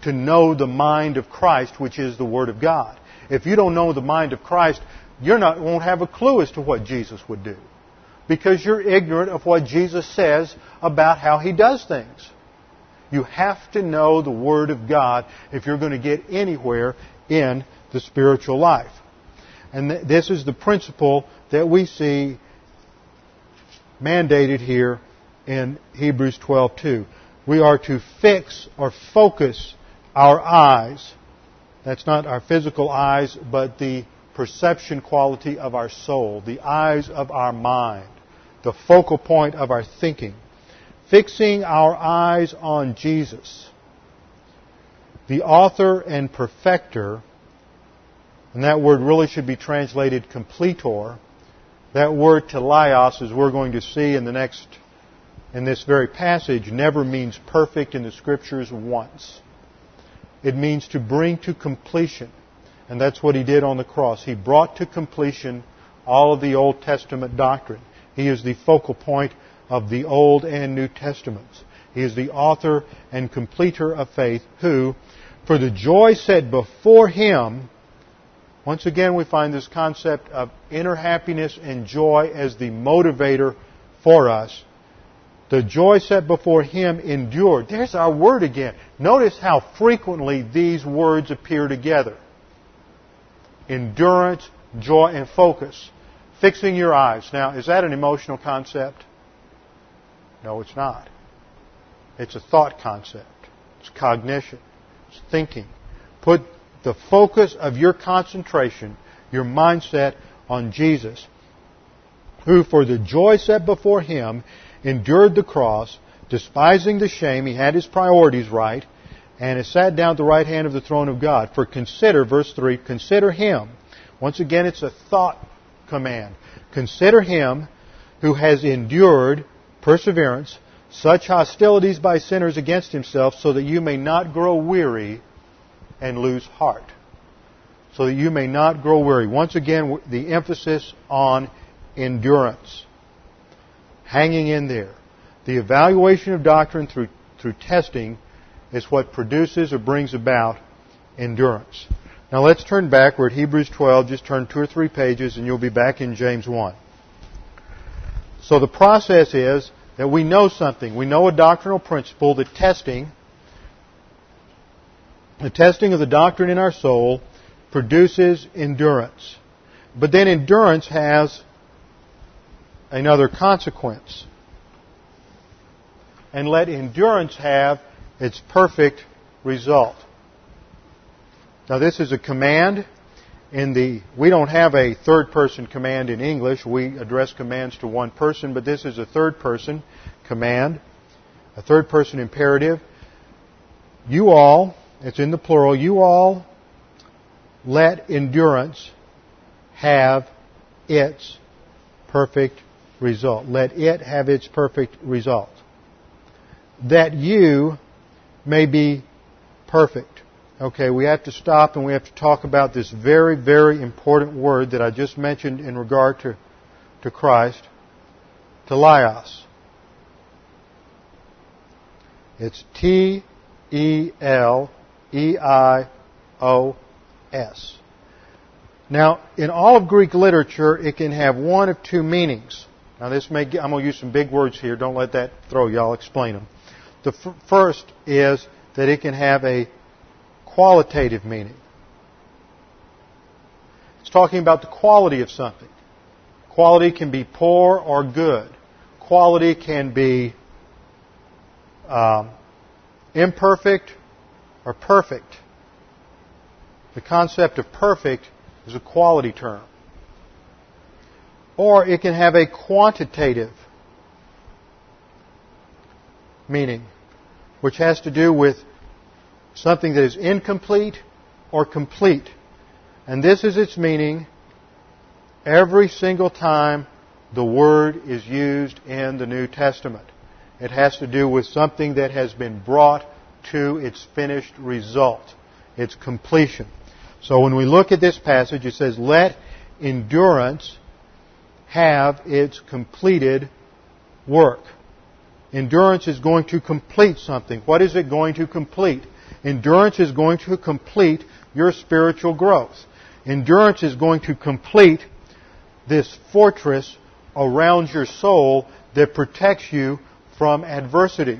To know the mind of Christ, which is the Word of God. If you don't know the mind of Christ, you won't have a clue as to what Jesus would do. Because you're ignorant of what Jesus says about how He does things. You have to know the Word of God if you're going to get anywhere in the spiritual life. And th- this is the principle that we see mandated here in Hebrews 12:2. We are to fix or focus our eyes. That's not our physical eyes, but the perception quality of our soul, the eyes of our mind, the focal point of our thinking fixing our eyes on Jesus, the author and perfecter, and that word really should be translated completor. That word teleios, as we're going to see in the next, in this very passage, never means perfect in the scriptures once. It means to bring to completion. And that's what he did on the cross. He brought to completion all of the Old Testament doctrine. He is the focal point of the Old and New Testaments. He is the author and completer of faith who, for the joy set before him, once again we find this concept of inner happiness and joy as the motivator for us. The joy set before him endured. There's our word again. Notice how frequently these words appear together. Endurance, joy, and focus. Fixing your eyes. Now, is that an emotional concept? No, it's not. It's a thought concept. It's cognition. It's thinking. Put the focus of your concentration, your mindset on Jesus, who for the joy set before him endured the cross, despising the shame, he had his priorities right, and has sat down at the right hand of the throne of God. For consider, verse 3, consider him. Once again, it's a thought command. Consider him who has endured perseverance, such hostilities by sinners against himself, so that you may not grow weary and lose heart. So that you may not grow weary. Once again, the emphasis on endurance. Hanging in there. The evaluation of doctrine through, through testing is what produces or brings about endurance. Now let's turn back. We're at Hebrews 12. Just turn two or three pages and you'll be back in James 1. So the process is that we know something. We know a doctrinal principle that testing, the testing of the doctrine in our soul produces endurance. But then endurance has another consequence. And let endurance have its perfect result. Now this is a command in the we don't have a third person command in English. We address commands to one person, but this is a third person command, a third person imperative. You all, it's in the plural, you all let endurance have its perfect result. Let it have its perfect result. That you may be perfect okay, we have to stop and we have to talk about this very, very important word that I just mentioned in regard to, to Christ, teleios. It's T E L E I O S. Now, in all of Greek literature, it can have one of two meanings. Now, this may, I'm going to use some big words here. Don't let that throw you. I'll explain them. The f- first is that it can have a qualitative meaning. It's talking about the quality of something. Quality can be poor or good. Quality can be um, imperfect or perfect. The concept of perfect is a quality term. Or it can have a quantitative meaning, which has to do with something that is incomplete or complete. And this is its meaning every single time the word is used in the New Testament. It has to do with something that has been brought to its finished result, its completion. So when we look at this passage, it says, let endurance have its completed work. Endurance is going to complete something. What is it going to complete? Endurance is going to complete your spiritual growth. Endurance is going to complete this fortress around your soul that protects you from adversity.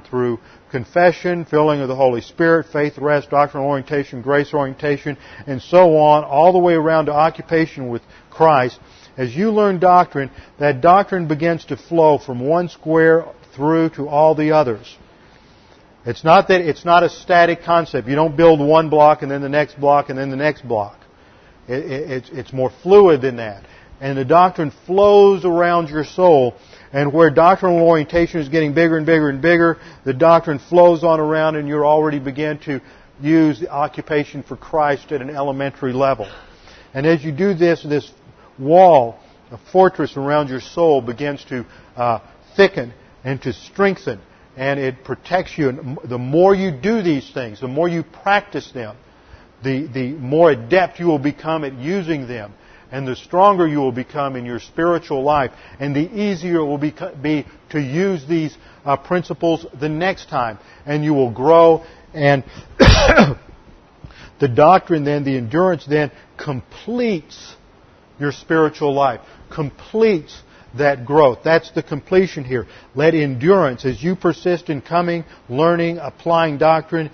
Through confession, filling of the Holy Spirit, faith, rest, doctrinal orientation, grace orientation, and so on, all the way around to occupation with Christ. As you learn doctrine, that doctrine begins to flow from one square through to all the others. It's not that it's not a static concept. You don't build one block and then the next block and then the next block. It, it, it's, it's more fluid than that. And the doctrine flows around your soul and where doctrinal orientation is getting bigger and bigger and bigger, the doctrine flows on around and you're already begin to use the occupation for Christ at an elementary level. And as you do this, this wall, a fortress around your soul begins to uh, thicken and to strengthen and it protects you. And the more you do these things, the more you practice them, the, the more adept you will become at using them and the stronger you will become in your spiritual life, and the easier it will be, to use these uh, principles the next time, and you will grow. And the doctrine then, the endurance then, completes your spiritual life, completes that growth. That's the completion here. Let endurance, as you persist in coming, learning, applying doctrine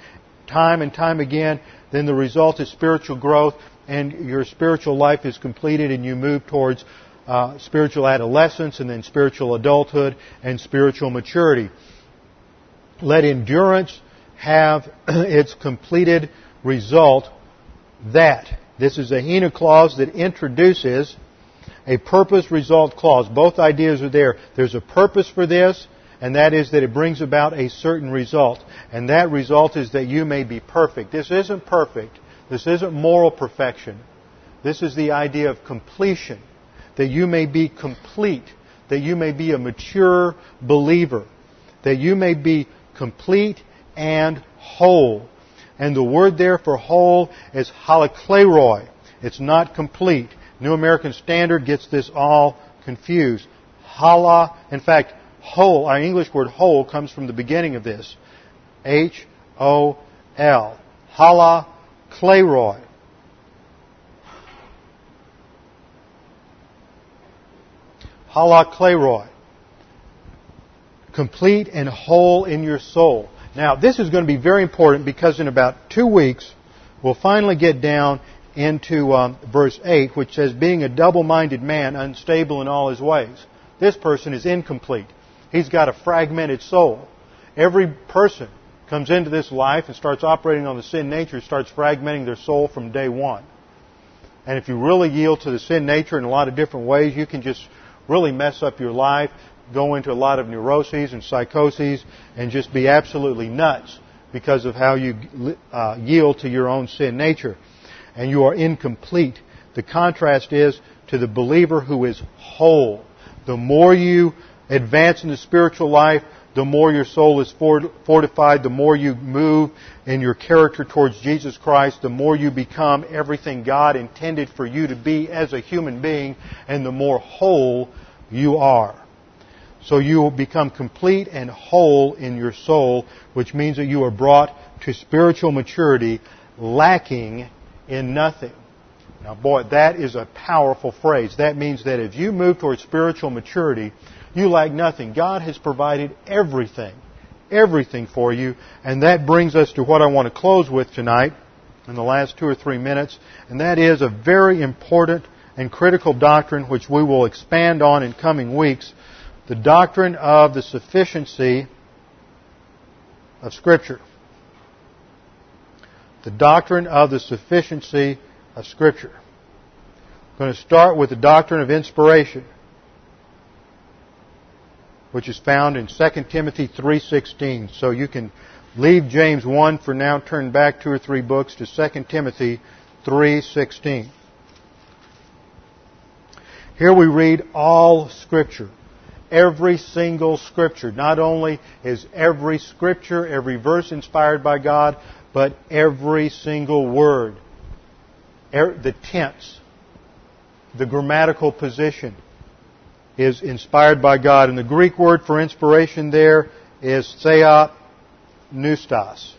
time and time again, then the result is spiritual growth and your spiritual life is completed and you move towards uh, spiritual adolescence and then spiritual adulthood and spiritual maturity. Let endurance have its completed result that. This is a hina clause that introduces a purpose result clause. Both ideas are there. There's a purpose for this, and that is that it brings about a certain result. And that result is that you may be perfect. This isn't perfect. This isn't moral perfection. This is the idea of completion. That you may be complete. That you may be a mature believer. That you may be complete and whole. And the word there for whole is holokleroi. It's not complete. New American Standard gets this all confused. Holo, in fact, whole, our English word whole comes from the beginning of this. H-O-L. Hala Kleroi. Holokleroi. Complete and whole in your soul. Now, this is going to be very important because in about two weeks, we'll finally get down into um, verse 8, which says, Being a double minded man, unstable in all his ways. This person is incomplete. He's got a fragmented soul. Every person comes into this life and starts operating on the sin nature, starts fragmenting their soul from day one. And if you really yield to the sin nature in a lot of different ways, you can just really mess up your life, go into a lot of neuroses and psychoses, and just be absolutely nuts because of how you uh, yield to your own sin nature. And you are incomplete. The contrast is to the believer who is whole. The more you advance in the spiritual life, the more your soul is fortified, the more you move in your character towards Jesus Christ, the more you become everything God intended for you to be as a human being, and the more whole you are. So you will become complete and whole in your soul, which means that you are brought to spiritual maturity, lacking in nothing. Now boy, that is a powerful phrase. That means that if you move towards spiritual maturity, you lack nothing. God has provided everything. Everything for you. And that brings us to what I want to close with tonight in the last two or three minutes. And that is a very important and critical doctrine which we will expand on in coming weeks. The doctrine of the sufficiency of Scripture. The doctrine of the sufficiency of Scripture. I'm going to start with the doctrine of inspiration which is found in 2 Timothy 3:16. So you can leave James 1 for now, turn back two or three books to 2 Timothy 3:16. Here we read all scripture. Every single scripture. Not only is every scripture, every verse inspired by God, but every single word. Er, the tense, the grammatical position, is inspired by God. And the Greek word for inspiration there is theop neustos.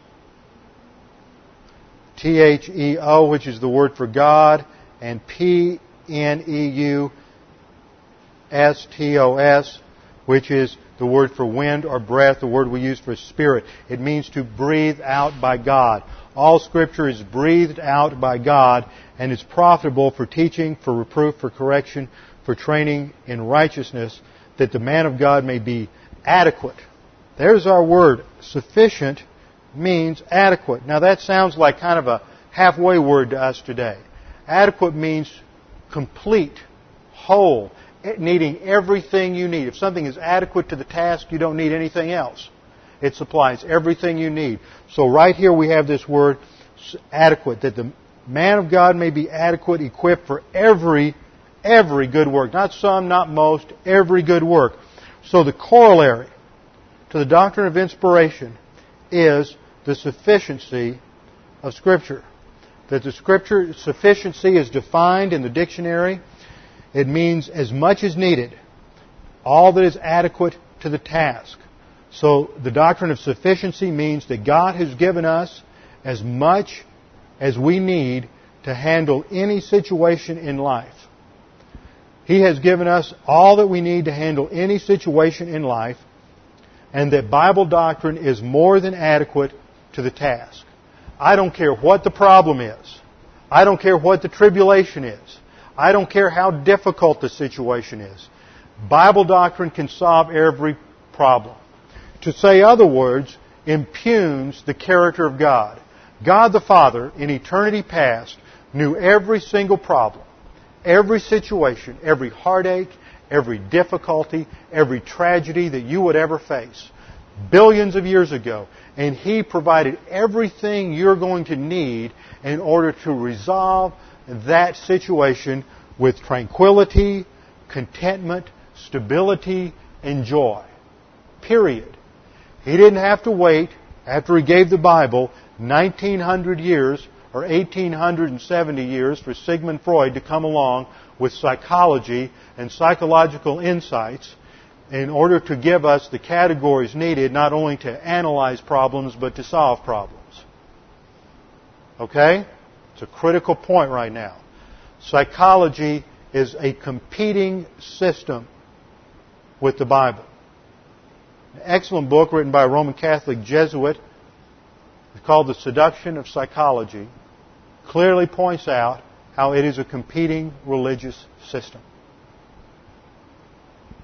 T-H-E-O, which is the word for God, and P-N-E-U-S-T-O-S, which is the word for wind or breath, the word we use for spirit. It means to breathe out by God. All scripture is breathed out by God and is profitable for teaching, for reproof, for correction, for training in righteousness, that the man of God may be adequate. There's our word. Sufficient means adequate. Now that sounds like kind of a halfway word to us today. Adequate means complete, whole, eh, needing everything you need. If something is adequate to the task, you don't need anything else. It supplies everything you need. So right here we have this word adequate, that the man of God may be adequate, equipped for every Every good work. Not some, not most, every good work. So the corollary to the doctrine of inspiration is the sufficiency of Scripture. That the Scripture sufficiency is defined in the dictionary. It means as much as needed. All that is adequate to the task. So the doctrine of sufficiency means that God has given us as much as we need to handle any situation in life. He has given us all that we need to handle any situation in life, and that Bible doctrine is more than adequate to the task. I don't care what the problem is. I don't care what the tribulation is. I don't care how difficult the situation is. Bible doctrine can solve every problem. To say other words, impugns the character of God. God the Father, in eternity past, knew every single problem, every situation, every heartache, every difficulty, every tragedy that you would ever face. Billions of years ago. And He provided everything you're going to need in order to resolve that situation with tranquility, contentment, stability, and joy. Period. He didn't have to wait after he gave the Bible 1900 years or 1870 years for Sigmund Freud to come along with psychology and psychological insights in order to give us the categories needed not only to analyze problems but to solve problems. Okay? It's a critical point right now. Psychology is a competing system with the Bible. An excellent book written by a Roman Catholic Jesuit called The Seduction of Psychology clearly points out how it is a competing religious system.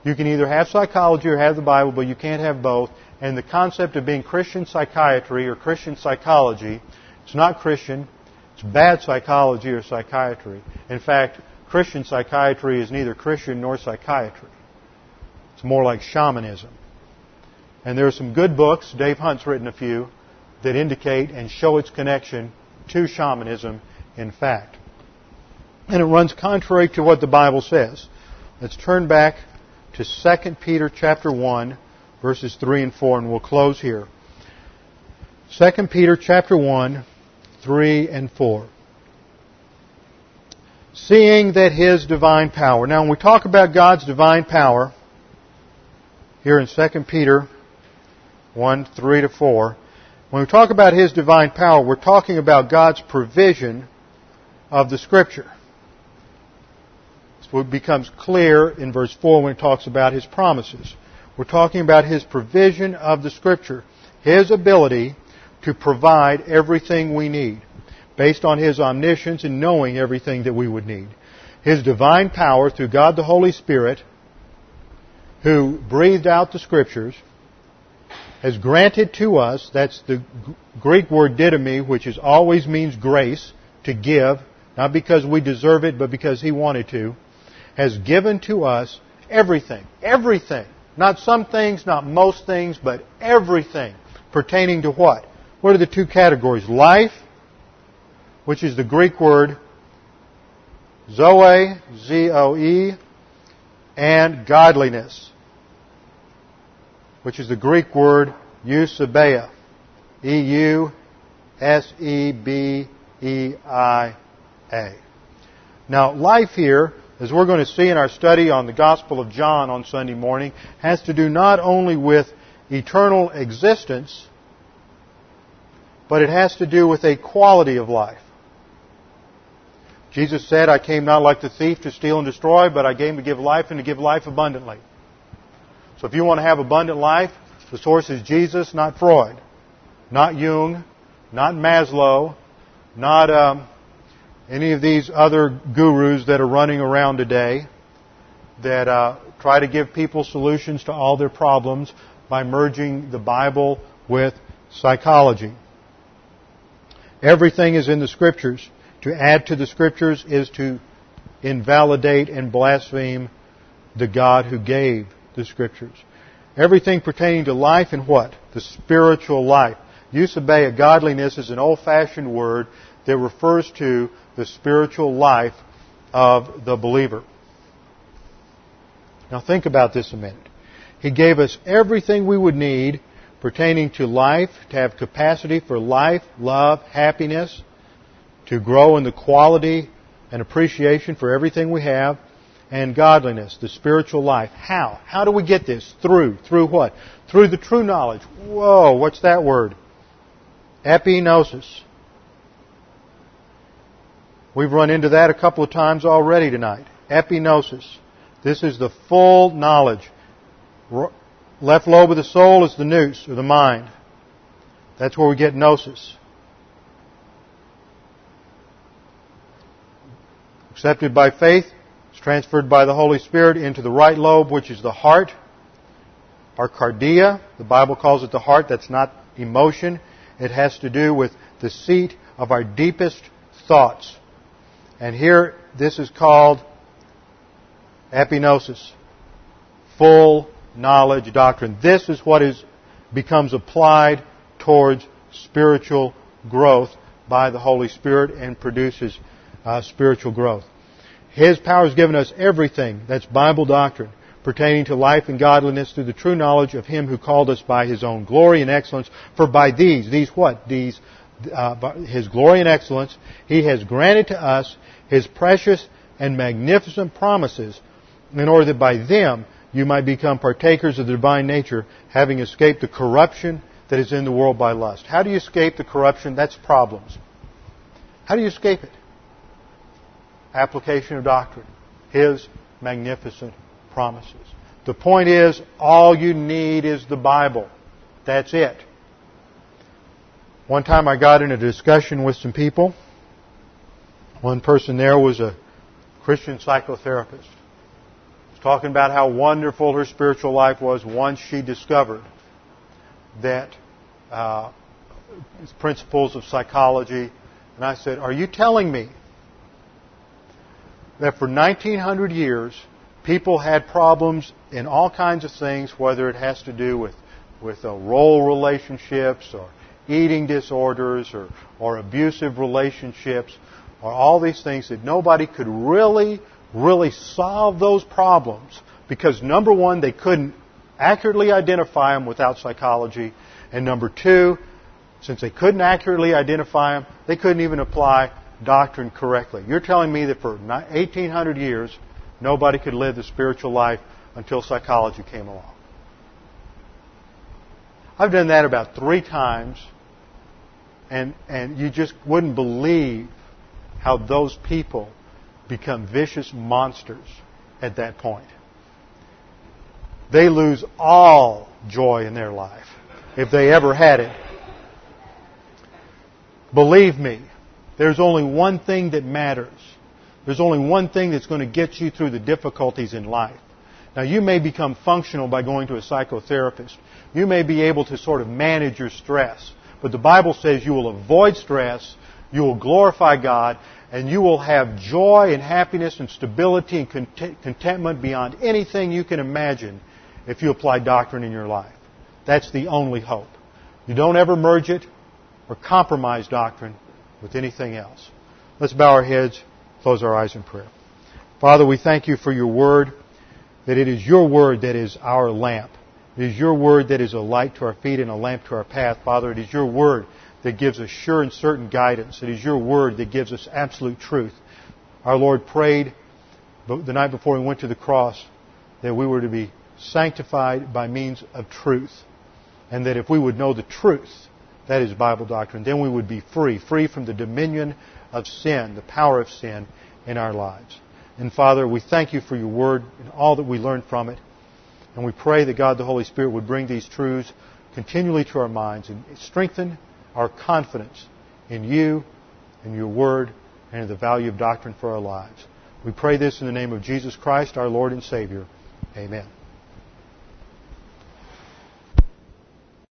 You can either have psychology or have the Bible, but you can't have both. And the concept of being Christian psychiatry or Christian psychology, it's not Christian. It's bad psychology or psychiatry. In fact, Christian psychiatry is neither Christian nor psychiatry. It's more like shamanism. And there are some good books, Dave Hunt's written a few, that indicate and show its connection to shamanism in fact. And it runs contrary to what the Bible says. Let's turn back to 2 Peter chapter 1 verses 3 and 4 and we'll close here. 2 Peter chapter 1 3 and 4. Seeing that His divine power. Now when we talk about God's divine power, here in 2 Peter 1, 3 to 4, when we talk about His divine power, we're talking about God's provision of the Scripture. So it becomes clear in verse 4 when it talks about His promises. We're talking about His provision of the Scripture. His ability to provide everything we need based on His omniscience and knowing everything that we would need. His divine power through God the Holy Spirit who breathed out the Scriptures has granted to us, that's the Greek word didomi, which is always means grace, to give, not because we deserve it, but because He wanted to, has given to us everything. Everything. Not some things, not most things, but everything pertaining to what? What are the two categories? Life, which is the Greek word zoe, Z-O-E, and godliness, which is the Greek word eusebeia, E-U-S-E-B-E-I-A. Now, life here, as we're going to see in our study on the Gospel of John on Sunday morning, has to do not only with eternal existence, but it has to do with a quality of life. Jesus said, I came not like the thief to steal and destroy, but I came to give life and to give life abundantly. So if you want to have abundant life, the source is Jesus, not Freud, not Jung, not Maslow, not um, any of these other gurus that are running around today that uh, try to give people solutions to all their problems by merging the Bible with psychology. Everything is in the Scriptures. To add to the Scriptures is to invalidate and blaspheme the God who gave the Scriptures. Everything pertaining to life and what? The spiritual life. Eusebeia, godliness, is an old-fashioned word that refers to the spiritual life of the believer. Now think about this a minute. He gave us everything we would need pertaining to life, to have capacity for life, love, happiness, to grow in the quality and appreciation for everything we have, and godliness, the spiritual life. How? How do we get this? Through. Through what? Through the true knowledge. Whoa, what's that word? Epignosis. We've run into that a couple of times already tonight. Epignosis. This is the full knowledge. Left lobe of the soul is the nous, or the mind. That's where we get gnosis. Accepted by faith, it's transferred by the Holy Spirit into the right lobe, which is the heart, our kardia. The Bible calls it the heart. That's not emotion. It has to do with the seat of our deepest thoughts. And here, this is called epignosis. Full knowledge doctrine. This is what is, becomes applied towards spiritual growth by the Holy Spirit and produces uh, spiritual growth. His power has given us everything that's Bible doctrine pertaining to life and godliness through the true knowledge of Him who called us by His own glory and excellence. For by these, these what? These, uh, His glory and excellence, He has granted to us His precious and magnificent promises in order that by them you might become partakers of the divine nature, having escaped the corruption that is in the world by lust. How do you escape the corruption? That's problems. How do you escape it? Application of doctrine. His magnificent promises. The point is, all you need is the Bible. That's it. One time I got in a discussion with some people. One person there was a Christian psychotherapist. She Was talking about how wonderful her spiritual life was once she discovered that uh, principles of psychology. And I said, Are you telling me that for 1900 years, people had problems in all kinds of things, whether it has to do with, with uh, role relationships or eating disorders or, or abusive relationships or all these things that nobody could really, really solve those problems because number one, they couldn't accurately identify them without psychology. And number two, since they couldn't accurately identify them, they couldn't even apply doctrine correctly. You're telling me that for 1800 years, nobody could live the spiritual life until psychology came along. I've done that about three times, and, and you just wouldn't believe how those people become vicious monsters at that point. They lose all joy in their life, if they ever had it. Believe me, there's only one thing that matters. There's only one thing that's going to get you through the difficulties in life. Now, you may become functional by going to a psychotherapist. You may be able to sort of manage your stress. But the Bible says you will avoid stress, you will glorify God, and you will have joy and happiness and stability and contentment beyond anything you can imagine if you apply doctrine in your life. That's the only hope. You don't ever merge it or compromise doctrine with anything else. Let's bow our heads, close our eyes in prayer. Father, we thank you for your word, that it is your word that is our lamp. It is your word that is a light to our feet and a lamp to our path. Father, it is your word that gives us sure and certain guidance. It is your word that gives us absolute truth. Our Lord prayed the night before we went to the cross that we were to be sanctified by means of truth. And that if we would know the truth, that is Bible doctrine. Then we would be free, free from the dominion of sin, the power of sin in our lives. And Father, we thank you for your word and all that we learned from it. And we pray that God the Holy Spirit would bring these truths continually to our minds and strengthen our confidence in you and your word and in the value of doctrine for our lives. We pray this in the name of Jesus Christ, our Lord and Savior. Amen.